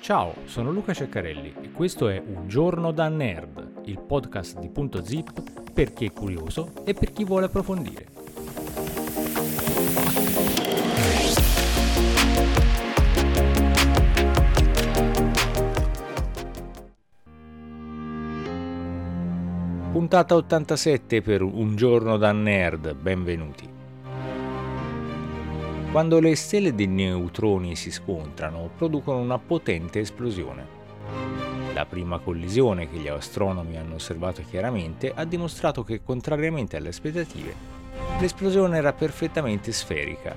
Ciao, sono Luca Ceccarelli e questo è Un giorno da nerd, il podcast di Punto Zip per chi è curioso e per chi vuole approfondire. Puntata 87 per Un giorno da nerd, benvenuti. Quando le stelle di neutroni si scontrano, producono una potente esplosione. La prima collisione che gli astronomi hanno osservato chiaramente ha dimostrato che, contrariamente alle aspettative, l'esplosione era perfettamente sferica.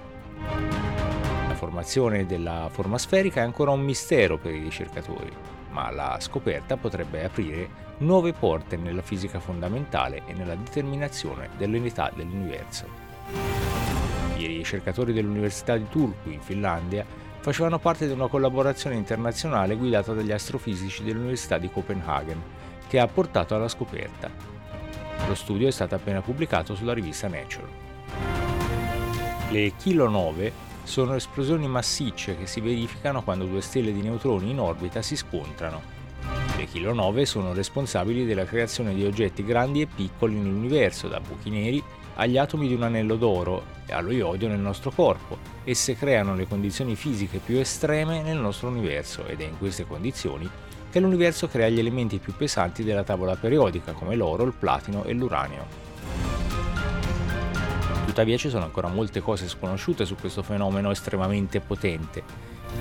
La formazione della forma sferica è ancora un mistero per i ricercatori, ma la scoperta potrebbe aprire nuove porte nella fisica fondamentale e nella determinazione dell'unità dell'universo. I ricercatori dell'Università di Turku in Finlandia facevano parte di una collaborazione internazionale guidata dagli astrofisici dell'Università di Copenaghen, che ha portato alla scoperta. Lo studio è stato appena pubblicato sulla rivista Nature. Le kilonove sono esplosioni massicce che si verificano quando due stelle di neutroni in orbita si scontrano. Le kilonove sono responsabili della creazione di oggetti grandi e piccoli nell'universo, da buchi neri agli atomi di un anello d'oro e allo iodio nel nostro corpo. Esse creano le condizioni fisiche più estreme nel nostro universo ed è in queste condizioni che l'universo crea gli elementi più pesanti della tavola periodica come l'oro, il platino e l'uranio. Tuttavia ci sono ancora molte cose sconosciute su questo fenomeno estremamente potente.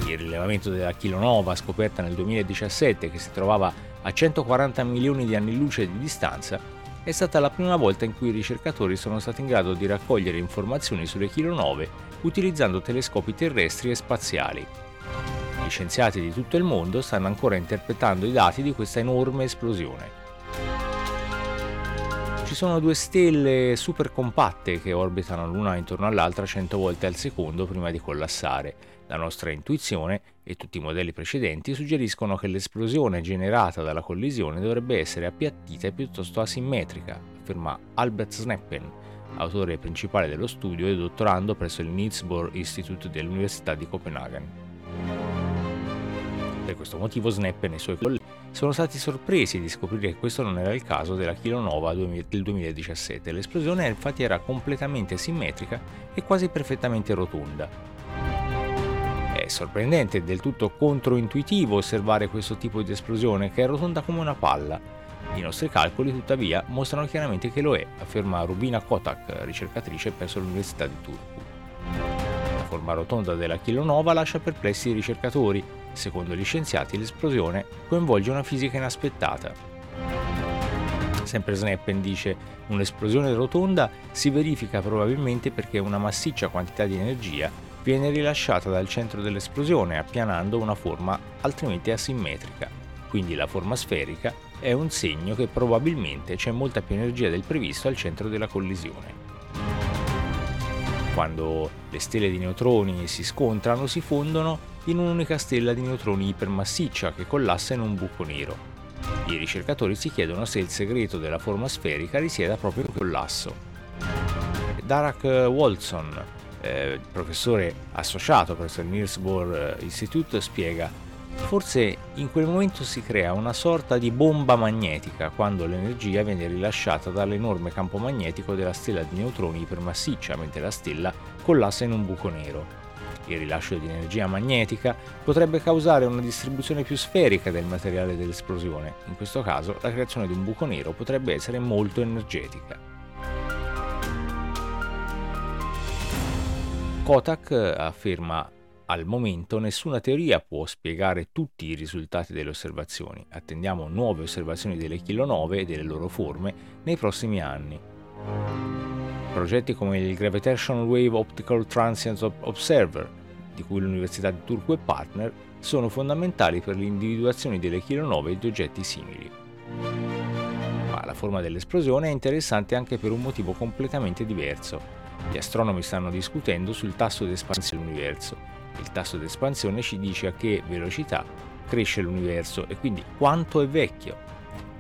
Il rilevamento della kilonova scoperta nel 2017 che si trovava a 140 milioni di anni luce di distanza è stata la prima volta in cui i ricercatori sono stati in grado di raccogliere informazioni sulle kilonove utilizzando telescopi terrestri e spaziali. Gli scienziati di tutto il mondo stanno ancora interpretando i dati di questa enorme esplosione. Ci sono due stelle super compatte che orbitano l'una intorno all'altra 100 volte al secondo prima di collassare. La nostra intuizione e tutti i modelli precedenti suggeriscono che l'esplosione generata dalla collisione dovrebbe essere appiattita e piuttosto asimmetrica, afferma Albert Sneppen, autore principale dello studio e dottorando presso il Niels Bohr Institute dell'Università di Copenaghen. Per questo motivo Sneppen e i suoi colleghi sono stati sorpresi di scoprire che questo non era il caso della kilonova del 2017. L'esplosione infatti era completamente simmetrica e quasi perfettamente rotonda. È sorprendente e del tutto controintuitivo osservare questo tipo di esplosione che è rotonda come una palla. I nostri calcoli, tuttavia, mostrano chiaramente che lo è, afferma Rubina Kotak, ricercatrice presso l'Università di Turku. La forma rotonda della kilonova lascia perplessi i ricercatori, Secondo gli scienziati l'esplosione coinvolge una fisica inaspettata. Sempre Sneppen dice un'esplosione rotonda si verifica probabilmente perché una massiccia quantità di energia viene rilasciata dal centro dell'esplosione appianando una forma altrimenti asimmetrica. Quindi la forma sferica è un segno che probabilmente c'è molta più energia del previsto al centro della collisione. Quando le stelle di neutroni si scontrano si fondono in un'unica stella di neutroni ipermassiccia che collassa in un buco nero. I ricercatori si chiedono se il segreto della forma sferica risieda proprio nel collasso. Darak Wolson, eh, professore associato presso il Niels Bohr Institute, spiega Forse in quel momento si crea una sorta di bomba magnetica quando l'energia viene rilasciata dall'enorme campo magnetico della stella di neutroni ipermassiccia mentre la stella collassa in un buco nero. Il rilascio di energia magnetica potrebbe causare una distribuzione più sferica del materiale dell'esplosione. In questo caso la creazione di un buco nero potrebbe essere molto energetica. Kotak afferma al momento nessuna teoria può spiegare tutti i risultati delle osservazioni. Attendiamo nuove osservazioni delle kilonove e delle loro forme nei prossimi anni. Progetti come il Gravitational Wave Optical Transient Observer di cui l'Università di Turku è partner, sono fondamentali per l'individuazione delle kilonove e di oggetti simili. Ma la forma dell'esplosione è interessante anche per un motivo completamente diverso. Gli astronomi stanno discutendo sul tasso di espansione dell'universo. Il tasso di espansione ci dice a che velocità cresce l'universo e quindi quanto è vecchio.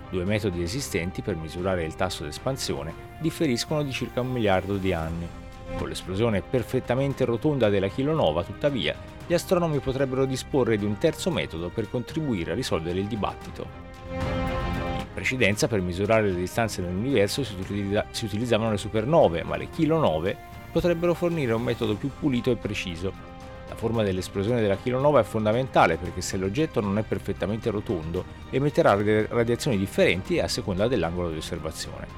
Due metodi esistenti per misurare il tasso di espansione differiscono di circa un miliardo di anni. Con l'esplosione perfettamente rotonda della kilonova, tuttavia, gli astronomi potrebbero disporre di un terzo metodo per contribuire a risolvere il dibattito. In precedenza, per misurare le distanze nell'universo si, utilizza- si utilizzavano le supernove, ma le kilonove potrebbero fornire un metodo più pulito e preciso. La forma dell'esplosione della kilonova è fondamentale perché se l'oggetto non è perfettamente rotondo, emetterà radiazioni differenti a seconda dell'angolo di osservazione.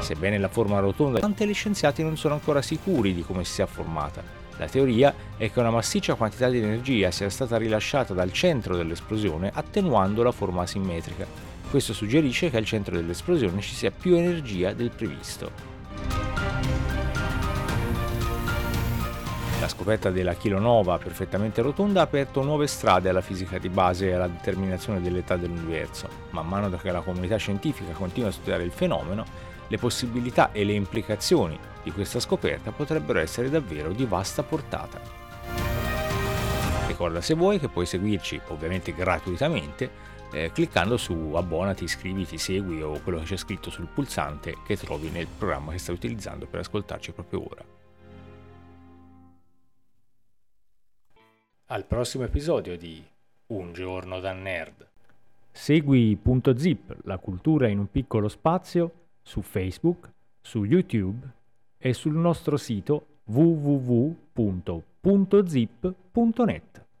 Sebbene la forma rotonda, tanti gli scienziati non sono ancora sicuri di come si sia formata. La teoria è che una massiccia quantità di energia sia stata rilasciata dal centro dell'esplosione attenuando la forma asimmetrica. Questo suggerisce che al centro dell'esplosione ci sia più energia del previsto. La scoperta della kilonova perfettamente rotonda ha aperto nuove strade alla fisica di base e alla determinazione dell'età dell'universo. Man mano che la comunità scientifica continua a studiare il fenomeno, le possibilità e le implicazioni di questa scoperta potrebbero essere davvero di vasta portata. Ricorda se vuoi che puoi seguirci ovviamente gratuitamente eh, cliccando su abbonati, iscriviti, segui o quello che c'è scritto sul pulsante che trovi nel programma che stai utilizzando per ascoltarci proprio ora. Al prossimo episodio di Un giorno da nerd. Segui Punto Zip, la cultura in un piccolo spazio, su Facebook, su YouTube e sul nostro sito www.puntozip.net.